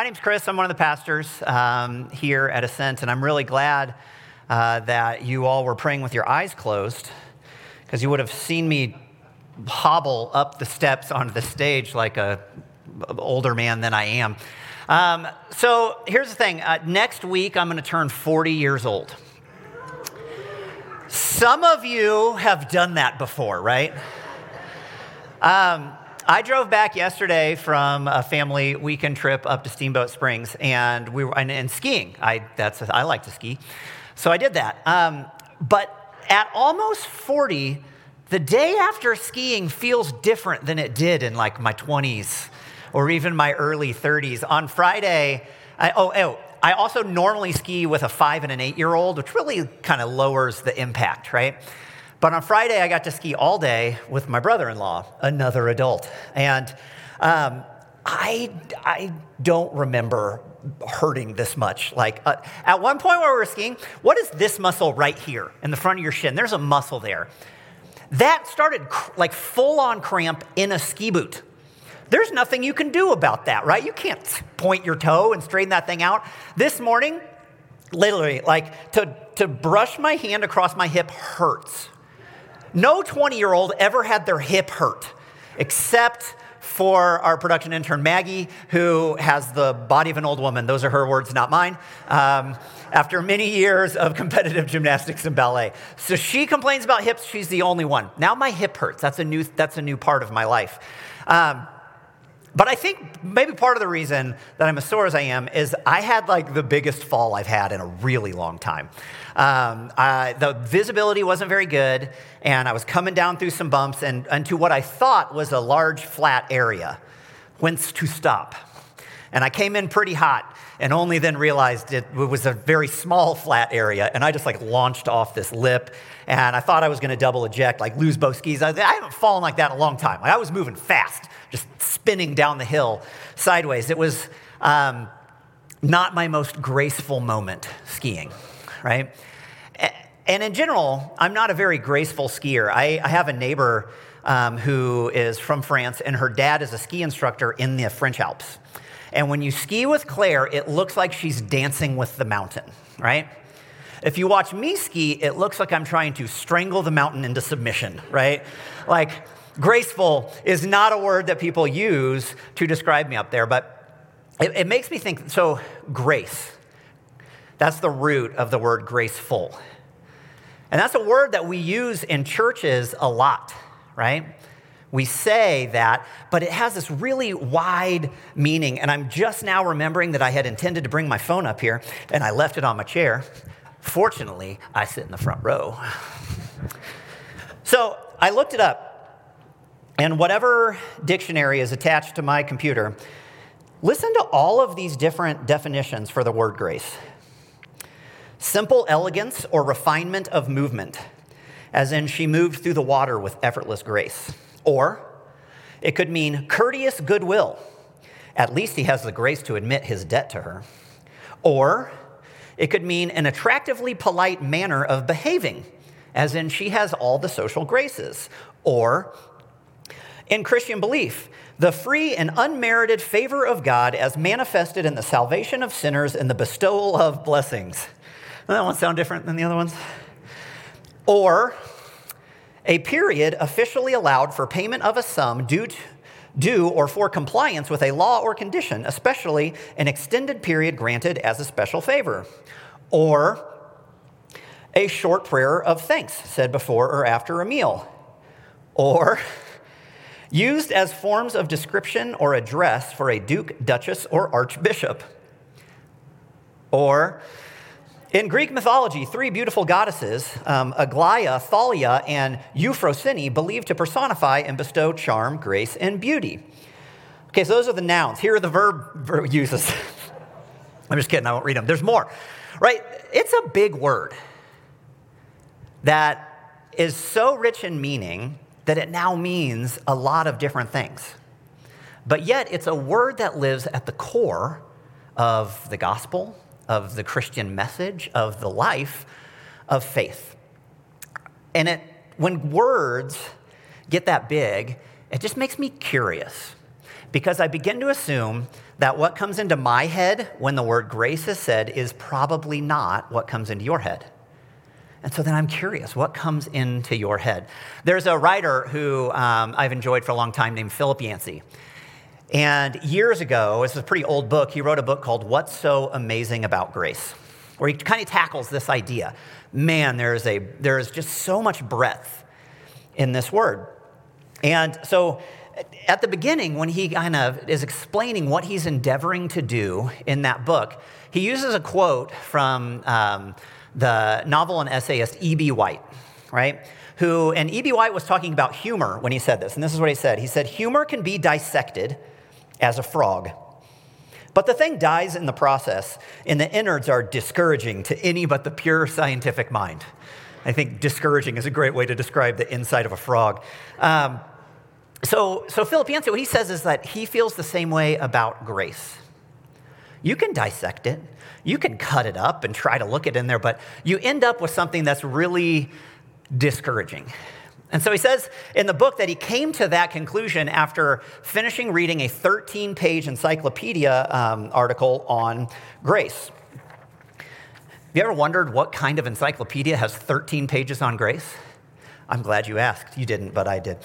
My name's Chris. I'm one of the pastors um, here at Ascent, and I'm really glad uh, that you all were praying with your eyes closed because you would have seen me hobble up the steps onto the stage like a older man than I am. Um, so here's the thing uh, next week, I'm going to turn 40 years old. Some of you have done that before, right? Um, I drove back yesterday from a family weekend trip up to Steamboat Springs, and we were and, and skiing. I that's I like to ski, so I did that. Um, but at almost 40, the day after skiing feels different than it did in like my 20s or even my early 30s. On Friday, I, oh, oh, I also normally ski with a five and an eight year old, which really kind of lowers the impact, right? But on Friday, I got to ski all day with my brother in law, another adult. And um, I, I don't remember hurting this much. Like uh, at one point while we were skiing, what is this muscle right here in the front of your shin? There's a muscle there. That started cr- like full on cramp in a ski boot. There's nothing you can do about that, right? You can't point your toe and straighten that thing out. This morning, literally, like to, to brush my hand across my hip hurts no 20 year old ever had their hip hurt, except for our production intern Maggie, who has the body of an old woman. Those are her words, not mine. Um, after many years of competitive gymnastics and ballet. So she complains about hips, she's the only one. Now my hip hurts. That's a new, that's a new part of my life. Um, but I think maybe part of the reason that I'm as sore as I am is I had like the biggest fall I've had in a really long time. Um, I, the visibility wasn't very good, and I was coming down through some bumps and into what I thought was a large flat area, whence to stop. And I came in pretty hot and only then realized it was a very small flat area. And I just like launched off this lip and I thought I was going to double eject, like lose both skis. I, I haven't fallen like that in a long time. Like, I was moving fast, just spinning down the hill sideways. It was um, not my most graceful moment skiing, right? And in general, I'm not a very graceful skier. I, I have a neighbor um, who is from France, and her dad is a ski instructor in the French Alps. And when you ski with Claire, it looks like she's dancing with the mountain, right? If you watch me ski, it looks like I'm trying to strangle the mountain into submission, right? Like, graceful is not a word that people use to describe me up there, but it, it makes me think so, grace. That's the root of the word graceful. And that's a word that we use in churches a lot, right? We say that, but it has this really wide meaning. And I'm just now remembering that I had intended to bring my phone up here and I left it on my chair. Fortunately, I sit in the front row. So I looked it up, and whatever dictionary is attached to my computer, listen to all of these different definitions for the word grace simple elegance or refinement of movement, as in she moved through the water with effortless grace. Or it could mean courteous goodwill. At least he has the grace to admit his debt to her. Or it could mean an attractively polite manner of behaving, as in she has all the social graces. Or in Christian belief, the free and unmerited favor of God as manifested in the salvation of sinners and the bestowal of blessings. Doesn't that one sound different than the other ones? Or a period officially allowed for payment of a sum due, to, due or for compliance with a law or condition, especially an extended period granted as a special favor, or a short prayer of thanks said before or after a meal, or used as forms of description or address for a duke, duchess, or archbishop, or in Greek mythology, three beautiful goddesses, um, Aglaia, Thalia, and Euphrosyne, believed to personify and bestow charm, grace, and beauty. Okay, so those are the nouns. Here are the verb, verb uses. I'm just kidding, I won't read them. There's more, right? It's a big word that is so rich in meaning that it now means a lot of different things. But yet, it's a word that lives at the core of the gospel of the Christian message, of the life of faith. And it, when words get that big, it just makes me curious. because I begin to assume that what comes into my head when the word grace is said is probably not what comes into your head. And so then I'm curious, what comes into your head? There's a writer who um, I've enjoyed for a long time named Philip Yancey. And years ago, this is a pretty old book, he wrote a book called What's So Amazing About Grace, where he kind of tackles this idea. Man, there's, a, there's just so much breadth in this word. And so at the beginning, when he kind of is explaining what he's endeavoring to do in that book, he uses a quote from um, the novel and essayist E.B. White, right? Who, and E.B. White was talking about humor when he said this, and this is what he said. He said, Humor can be dissected as a frog. But the thing dies in the process, and the innards are discouraging to any but the pure scientific mind. I think discouraging is a great way to describe the inside of a frog. Um, so, so Philip Yancey, what he says is that he feels the same way about grace. You can dissect it, you can cut it up and try to look it in there, but you end up with something that's really discouraging. And so he says in the book that he came to that conclusion after finishing reading a 13 page encyclopedia um, article on grace. Have you ever wondered what kind of encyclopedia has 13 pages on grace? I'm glad you asked. You didn't, but I did.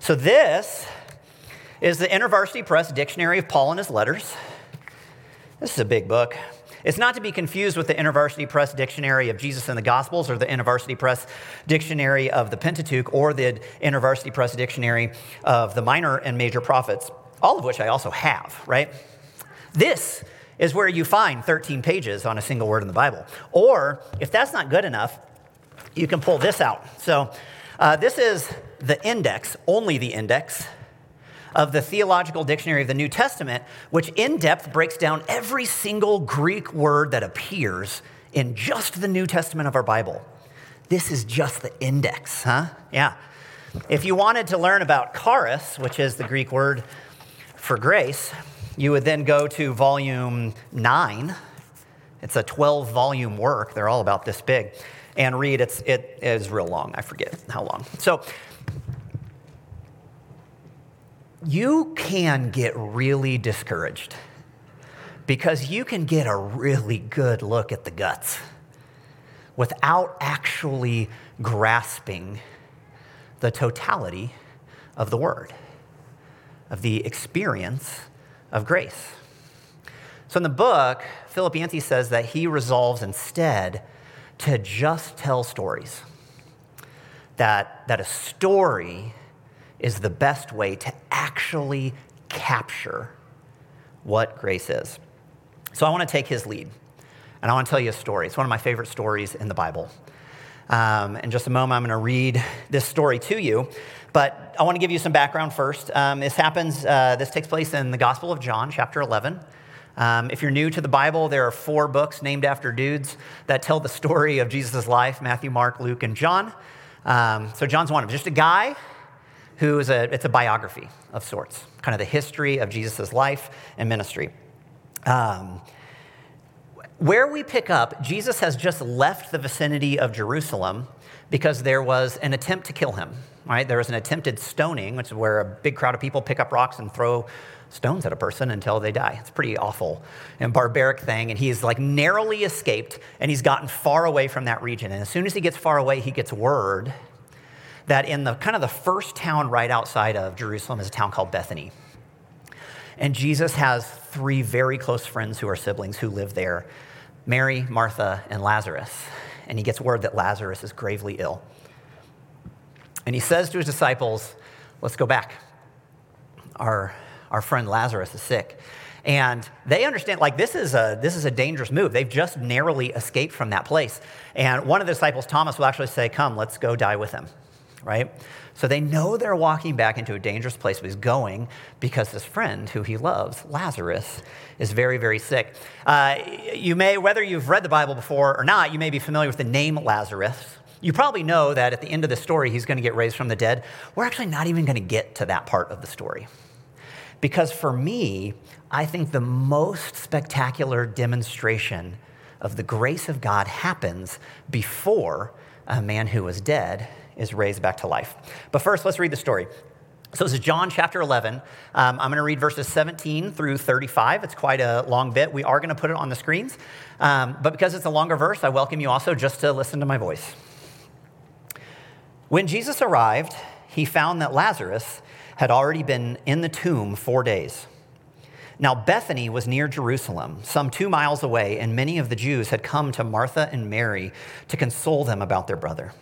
So, this is the InterVarsity Press Dictionary of Paul and His Letters. This is a big book. It's not to be confused with the InterVarsity Press Dictionary of Jesus and the Gospels or the InterVarsity Press Dictionary of the Pentateuch or the InterVarsity Press Dictionary of the Minor and Major Prophets, all of which I also have, right? This is where you find 13 pages on a single word in the Bible. Or if that's not good enough, you can pull this out. So uh, this is the index, only the index of the Theological Dictionary of the New Testament, which in depth breaks down every single Greek word that appears in just the New Testament of our Bible. This is just the index, huh? Yeah. If you wanted to learn about charis, which is the Greek word for grace, you would then go to volume nine. It's a 12 volume work. They're all about this big. And read, it's, it is real long. I forget how long. So you can get really discouraged because you can get a really good look at the guts without actually grasping the totality of the word, of the experience of grace. So in the book, Philip Yancey says that he resolves instead to just tell stories. That, that a story is the best way to actually capture what grace is. So I want to take his lead, and I want to tell you a story. It's one of my favorite stories in the Bible. Um, in just a moment, I'm going to read this story to you, but I want to give you some background first. Um, this happens, uh, this takes place in the Gospel of John, chapter 11. Um, if you're new to the Bible, there are four books named after dudes that tell the story of Jesus' life Matthew, Mark, Luke, and John. Um, so John's one of them. Just a guy who is a, it's a biography of sorts, kind of the history of Jesus' life and ministry. Um, where we pick up, Jesus has just left the vicinity of Jerusalem because there was an attempt to kill him, right? There was an attempted stoning, which is where a big crowd of people pick up rocks and throw stones at a person until they die. It's pretty awful and barbaric thing. And he's like narrowly escaped and he's gotten far away from that region. And as soon as he gets far away, he gets word that in the kind of the first town right outside of Jerusalem is a town called Bethany. And Jesus has three very close friends who are siblings who live there Mary, Martha, and Lazarus. And he gets word that Lazarus is gravely ill. And he says to his disciples, Let's go back. Our, our friend Lazarus is sick. And they understand, like, this is, a, this is a dangerous move. They've just narrowly escaped from that place. And one of the disciples, Thomas, will actually say, Come, let's go die with him right? So they know they're walking back into a dangerous place, but he's going because his friend, who he loves, Lazarus, is very, very sick. Uh, you may, whether you've read the Bible before or not, you may be familiar with the name Lazarus. You probably know that at the end of the story, he's going to get raised from the dead. We're actually not even going to get to that part of the story. Because for me, I think the most spectacular demonstration of the grace of God happens before a man who was dead is raised back to life. But first, let's read the story. So this is John chapter 11. Um, I'm going to read verses 17 through 35. It's quite a long bit. We are going to put it on the screens. Um, but because it's a longer verse, I welcome you also just to listen to my voice. When Jesus arrived, he found that Lazarus had already been in the tomb four days. Now, Bethany was near Jerusalem, some two miles away, and many of the Jews had come to Martha and Mary to console them about their brother.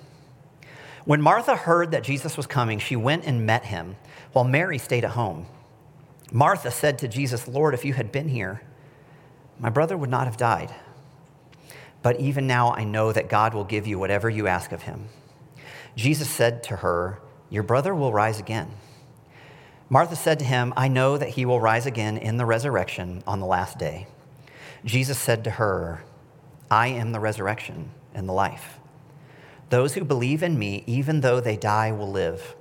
When Martha heard that Jesus was coming, she went and met him, while Mary stayed at home. Martha said to Jesus, Lord, if you had been here, my brother would not have died. But even now I know that God will give you whatever you ask of him. Jesus said to her, Your brother will rise again. Martha said to him, I know that he will rise again in the resurrection on the last day. Jesus said to her, I am the resurrection and the life. Those who believe in me, even though they die, will live.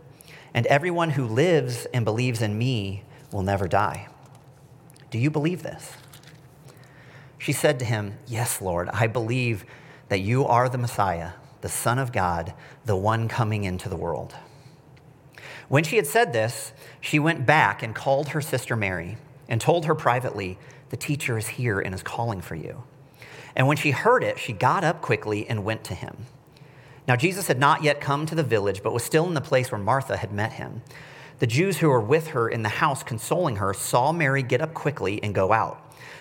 And everyone who lives and believes in me will never die. Do you believe this? She said to him, Yes, Lord, I believe that you are the Messiah, the Son of God, the one coming into the world. When she had said this, she went back and called her sister Mary and told her privately, The teacher is here and is calling for you. And when she heard it, she got up quickly and went to him. Now, Jesus had not yet come to the village, but was still in the place where Martha had met him. The Jews who were with her in the house consoling her saw Mary get up quickly and go out.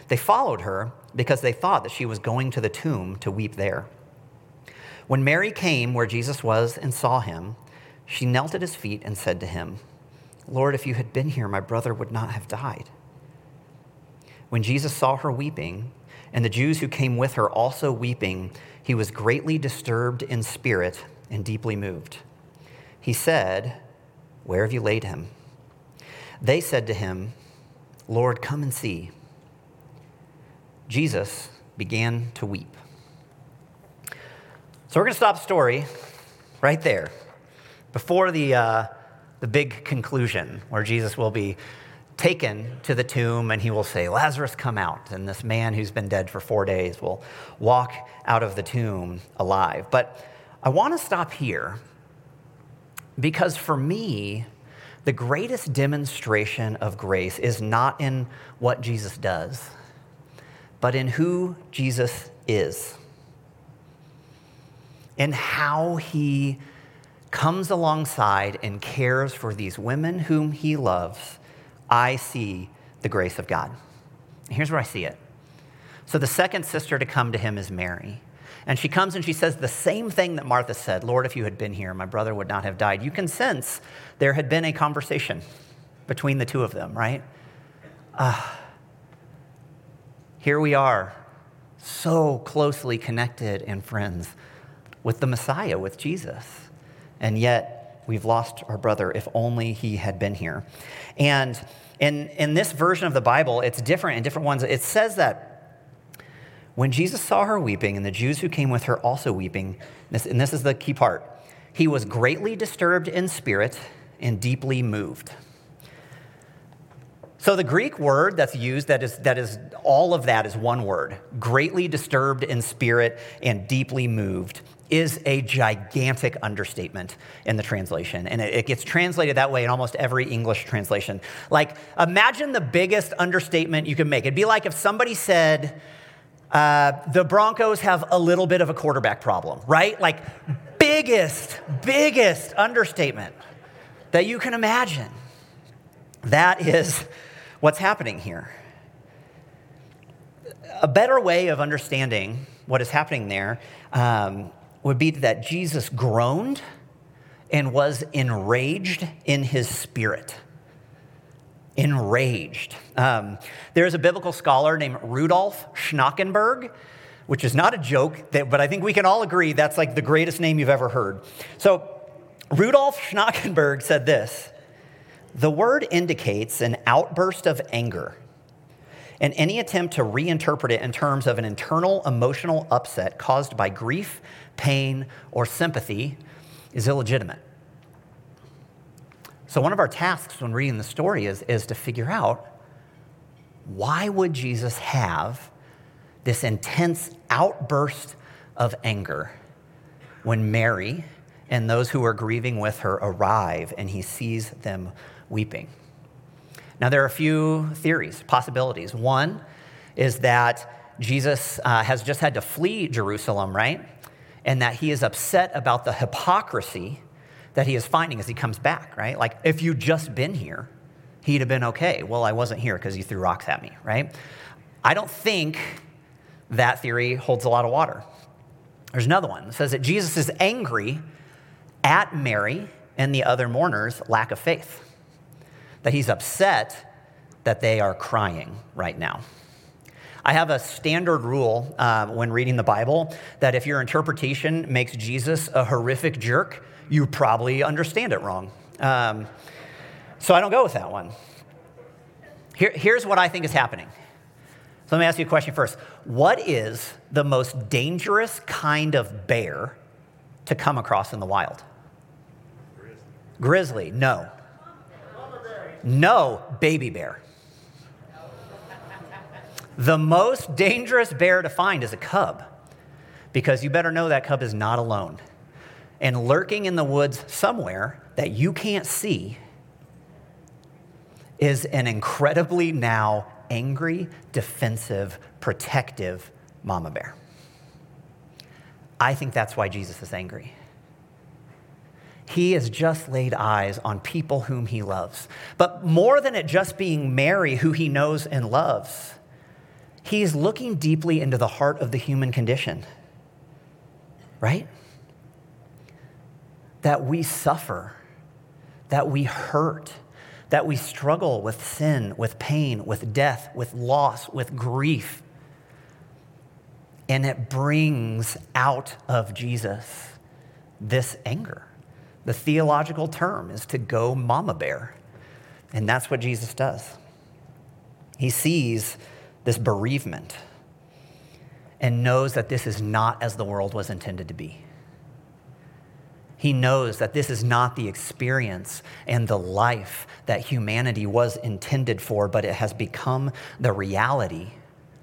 They followed her because they thought that she was going to the tomb to weep there. When Mary came where Jesus was and saw him, she knelt at his feet and said to him, Lord, if you had been here, my brother would not have died. When Jesus saw her weeping, and the Jews who came with her also weeping, he was greatly disturbed in spirit and deeply moved. He said, Where have you laid him? They said to him, Lord, come and see. Jesus began to weep. So we're going to stop the story right there before the, uh, the big conclusion where Jesus will be taken to the tomb and he will say, Lazarus, come out. And this man who's been dead for four days will walk out of the tomb alive. But I want to stop here because for me, the greatest demonstration of grace is not in what Jesus does, but in who Jesus is and how he comes alongside and cares for these women whom he loves, I see the grace of God. Here's where I see it. So the second sister to come to him is Mary. And she comes and she says the same thing that Martha said Lord, if you had been here, my brother would not have died. You can sense there had been a conversation between the two of them, right? Uh, here we are, so closely connected and friends with the Messiah, with Jesus and yet we've lost our brother if only he had been here. And in, in this version of the Bible, it's different in different ones. It says that when Jesus saw her weeping and the Jews who came with her also weeping, this, and this is the key part, he was greatly disturbed in spirit and deeply moved. So the Greek word that's used that is that is all of that is one word. Greatly disturbed in spirit and deeply moved is a gigantic understatement in the translation. And it, gets translated that way in almost every English translation. Like, imagine the biggest understatement you can make. It'd be like if somebody said, uh, the Broncos have a little bit of a quarterback problem, right? Like, biggest, biggest understatement that you can imagine. That is what's happening here. A better way of understanding what is happening there um, would be that Jesus groaned and was enraged in his spirit. Enraged. Um, there's a biblical scholar named Rudolf Schnackenburg, which is not a joke, that, but I think we can all agree that's like the greatest name you've ever heard. So, Rudolf Schnackenburg said this The word indicates an outburst of anger and any attempt to reinterpret it in terms of an internal emotional upset caused by grief, pain, or sympathy is illegitimate. So, one of our tasks when reading the story is, is to figure out why would Jesus have this intense outburst of anger when Mary and those who are grieving with her arrive and he sees them weeping. Now, there are a few theories, possibilities. One is that Jesus uh, has just had to flee Jerusalem, right? And that he is upset about the hypocrisy that he is finding as he comes back, right? Like, if you'd just been here, he'd have been okay. Well, I wasn't here because you threw rocks at me, right? I don't think that theory holds a lot of water. There's another one that says that Jesus is angry at Mary and the other mourners' lack of faith, that he's upset that they are crying right now. I have a standard rule uh, when reading the Bible that if your interpretation makes Jesus a horrific jerk, you probably understand it wrong. Um, so I don't go with that one. Here, here's what I think is happening. So let me ask you a question first. What is the most dangerous kind of bear to come across in the wild? Grizzly. Grizzly, no. No, baby bear. The most dangerous bear to find is a cub because you better know that cub is not alone. And lurking in the woods somewhere that you can't see is an incredibly now angry, defensive, protective mama bear. I think that's why Jesus is angry. He has just laid eyes on people whom he loves. But more than it just being Mary, who he knows and loves, he is looking deeply into the heart of the human condition, right? That we suffer, that we hurt, that we struggle with sin, with pain, with death, with loss, with grief. And it brings out of Jesus this anger. The theological term is to go mama bear. And that's what Jesus does. He sees this bereavement and knows that this is not as the world was intended to be. He knows that this is not the experience and the life that humanity was intended for, but it has become the reality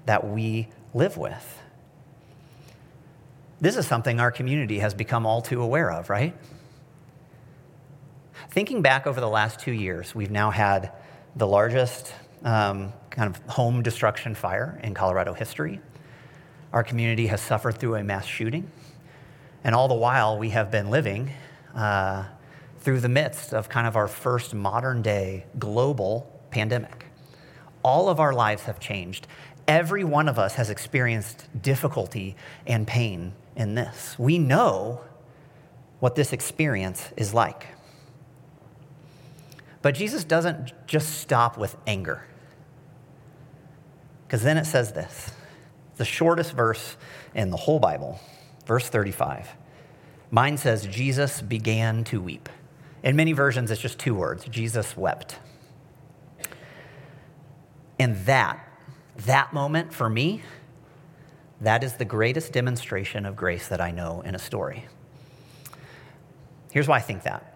that we live with. This is something our community has become all too aware of, right? Thinking back over the last two years, we've now had the largest um, kind of home destruction fire in Colorado history. Our community has suffered through a mass shooting. And all the while, we have been living uh, through the midst of kind of our first modern day global pandemic. All of our lives have changed. Every one of us has experienced difficulty and pain in this. We know what this experience is like. But Jesus doesn't just stop with anger. Because then it says this the shortest verse in the whole Bible verse 35. Mine says, Jesus began to weep. In many versions, it's just two words Jesus wept. And that, that moment for me, that is the greatest demonstration of grace that I know in a story. Here's why I think that.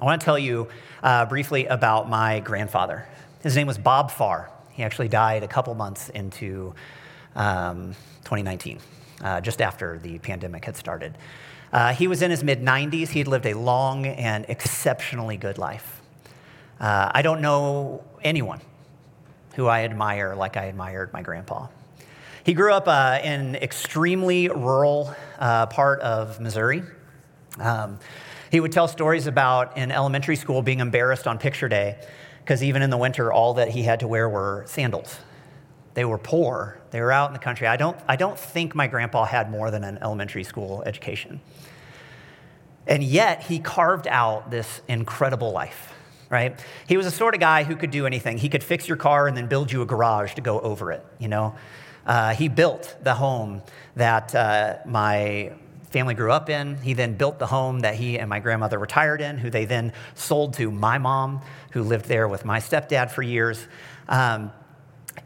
I want to tell you uh, briefly about my grandfather. His name was Bob Farr. He actually died a couple months into um, 2019 uh, just after the pandemic had started. Uh, he was in his mid 90s. He had lived a long and exceptionally good life. Uh, I don't know anyone who I admire like I admired my grandpa. He grew up uh, in an extremely rural uh, part of Missouri. Um, he would tell stories about in elementary school being embarrassed on picture day because even in the winter, all that he had to wear were sandals. They were poor. They were out in the country. I don't, I don't think my grandpa had more than an elementary school education. And yet, he carved out this incredible life, right? He was the sort of guy who could do anything. He could fix your car and then build you a garage to go over it, you know? Uh, he built the home that uh, my family grew up in. He then built the home that he and my grandmother retired in, who they then sold to my mom, who lived there with my stepdad for years. Um,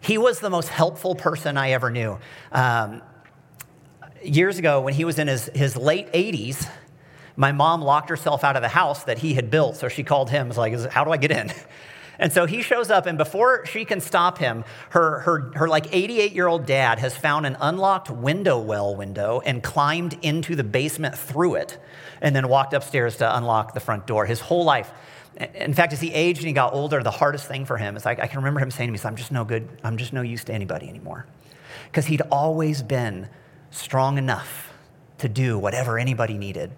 he was the most helpful person I ever knew. Um, years ago, when he was in his, his late 80s, my mom locked herself out of the house that he had built. So she called him, was like, How do I get in? And so he shows up, and before she can stop him, her, her, her like 88 year old dad has found an unlocked window well window and climbed into the basement through it, and then walked upstairs to unlock the front door. His whole life in fact, as he aged and he got older, the hardest thing for him is like, I can remember him saying to me, I'm just no good, I'm just no use to anybody anymore. Because he'd always been strong enough to do whatever anybody needed.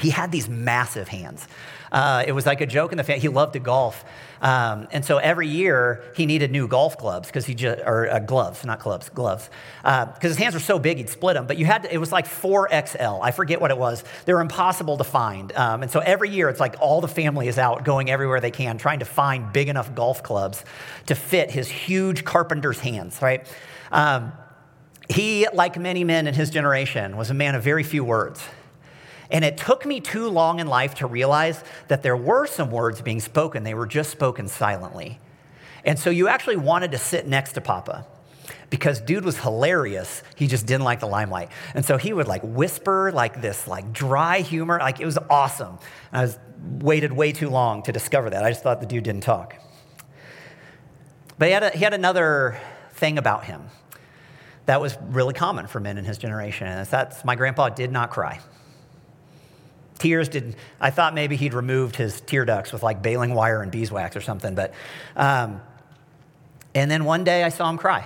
He had these massive hands. Uh, it was like a joke in the family. He loved to golf. Um, and so every year he needed new golf clubs because he just, or uh, gloves, not clubs, gloves. Because uh, his hands were so big, he'd split them. But you had to, it was like 4XL. I forget what it was. They were impossible to find. Um, and so every year it's like all the family is out going everywhere they can, trying to find big enough golf clubs to fit his huge carpenter's hands, right? Um, he, like many men in his generation, was a man of very few words. And it took me too long in life to realize that there were some words being spoken, they were just spoken silently. And so you actually wanted to sit next to Papa because dude was hilarious. He just didn't like the limelight. And so he would like whisper like this, like dry humor. Like it was awesome. I was waited way too long to discover that. I just thought the dude didn't talk. But he had, a, he had another thing about him that was really common for men in his generation, and that's my grandpa did not cry. Tears didn't I thought maybe he'd removed his tear ducts with like baling wire and beeswax or something, but, um, and then one day I saw him cry,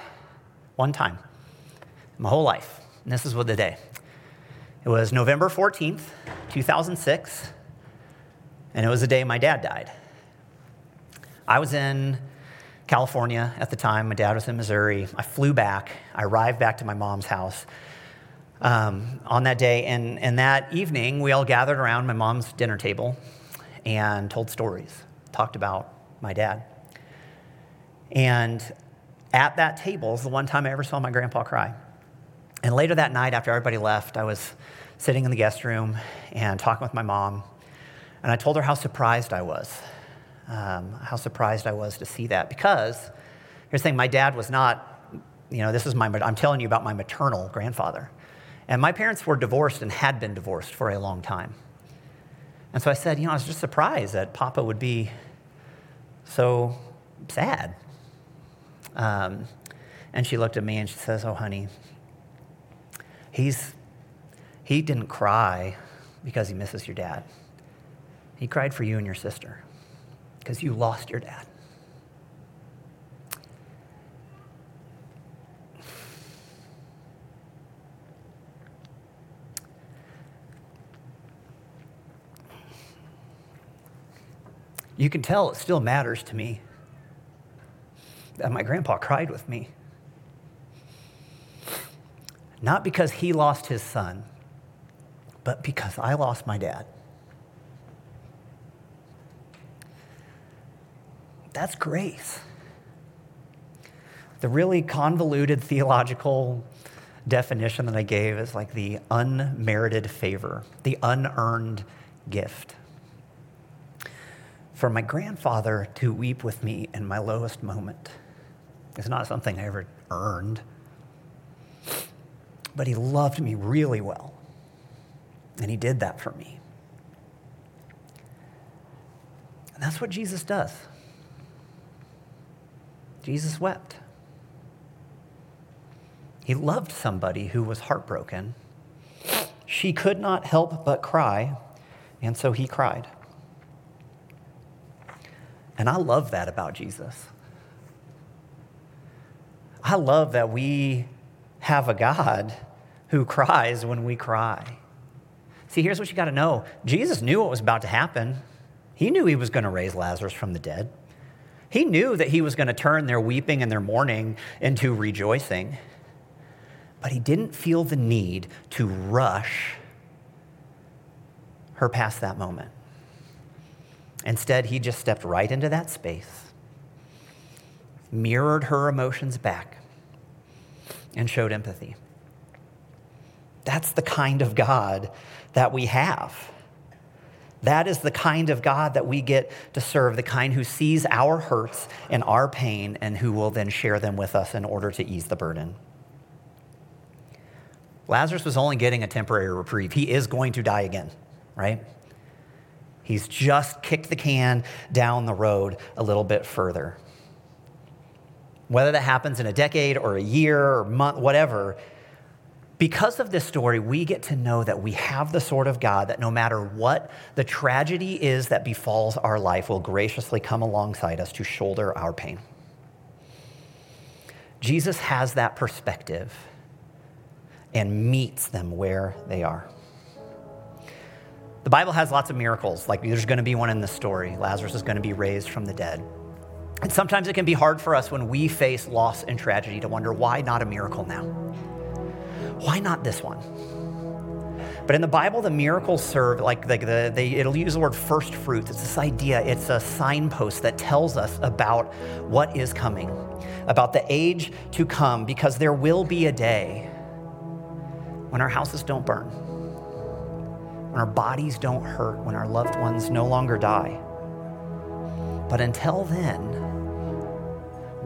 one time, my whole life. And this is what the day. It was November 14th, 2006, and it was the day my dad died. I was in California at the time. My dad was in Missouri. I flew back. I arrived back to my mom's house um, on that day. And, and that evening, we all gathered around my mom's dinner table and told stories, talked about my dad. And at that table is the one time I ever saw my grandpa cry. And later that night, after everybody left, I was sitting in the guest room and talking with my mom. And I told her how surprised I was um, how surprised I was to see that. Because here's the thing my dad was not, you know, this is my, I'm telling you about my maternal grandfather. And my parents were divorced and had been divorced for a long time. And so I said, you know, I was just surprised that Papa would be so sad. Um, and she looked at me and she says, oh, honey, he's, he didn't cry because he misses your dad. He cried for you and your sister because you lost your dad. You can tell it still matters to me that my grandpa cried with me. Not because he lost his son, but because I lost my dad. That's grace. The really convoluted theological definition that I gave is like the unmerited favor, the unearned gift. For my grandfather to weep with me in my lowest moment is not something I ever earned, but he loved me really well, and he did that for me. And that's what Jesus does. Jesus wept. He loved somebody who was heartbroken. She could not help but cry, and so he cried. And I love that about Jesus. I love that we have a God who cries when we cry. See, here's what you got to know Jesus knew what was about to happen, he knew he was going to raise Lazarus from the dead. He knew that he was going to turn their weeping and their mourning into rejoicing, but he didn't feel the need to rush her past that moment. Instead, he just stepped right into that space, mirrored her emotions back, and showed empathy. That's the kind of God that we have. That is the kind of God that we get to serve, the kind who sees our hurts and our pain and who will then share them with us in order to ease the burden. Lazarus was only getting a temporary reprieve. He is going to die again, right? He's just kicked the can down the road a little bit further. Whether that happens in a decade or a year or month, whatever, because of this story, we get to know that we have the sort of God that no matter what the tragedy is that befalls our life, will graciously come alongside us to shoulder our pain. Jesus has that perspective and meets them where they are. The Bible has lots of miracles, like there's going to be one in this story. Lazarus is going to be raised from the dead. And sometimes it can be hard for us when we face loss and tragedy to wonder why not a miracle now? Why not this one? But in the Bible, the miracles serve like the, the, they, it'll use the word first fruits. It's this idea, it's a signpost that tells us about what is coming, about the age to come, because there will be a day when our houses don't burn, when our bodies don't hurt, when our loved ones no longer die. But until then,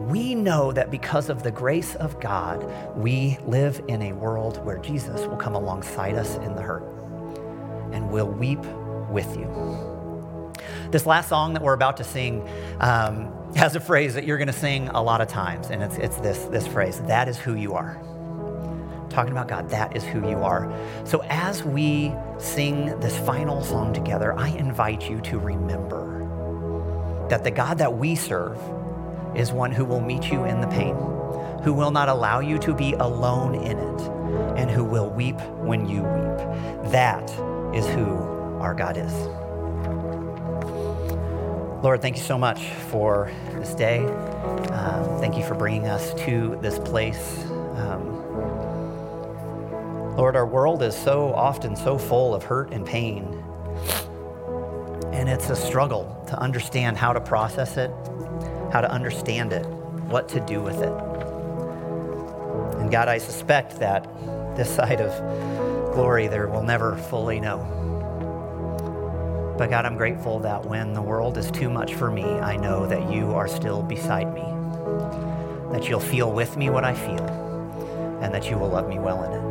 we know that because of the grace of God, we live in a world where Jesus will come alongside us in the hurt and will weep with you. This last song that we're about to sing um, has a phrase that you're going to sing a lot of times, and it's, it's this, this phrase that is who you are. Talking about God, that is who you are. So as we sing this final song together, I invite you to remember that the God that we serve is one who will meet you in the pain, who will not allow you to be alone in it, and who will weep when you weep. That is who our God is. Lord, thank you so much for this day. Uh, thank you for bringing us to this place. Um, Lord, our world is so often so full of hurt and pain. And it's a struggle to understand how to process it, how to understand it, what to do with it. And God, I suspect that this side of glory there we'll never fully know. But God, I'm grateful that when the world is too much for me, I know that you are still beside me, that you'll feel with me what I feel, and that you will love me well in it.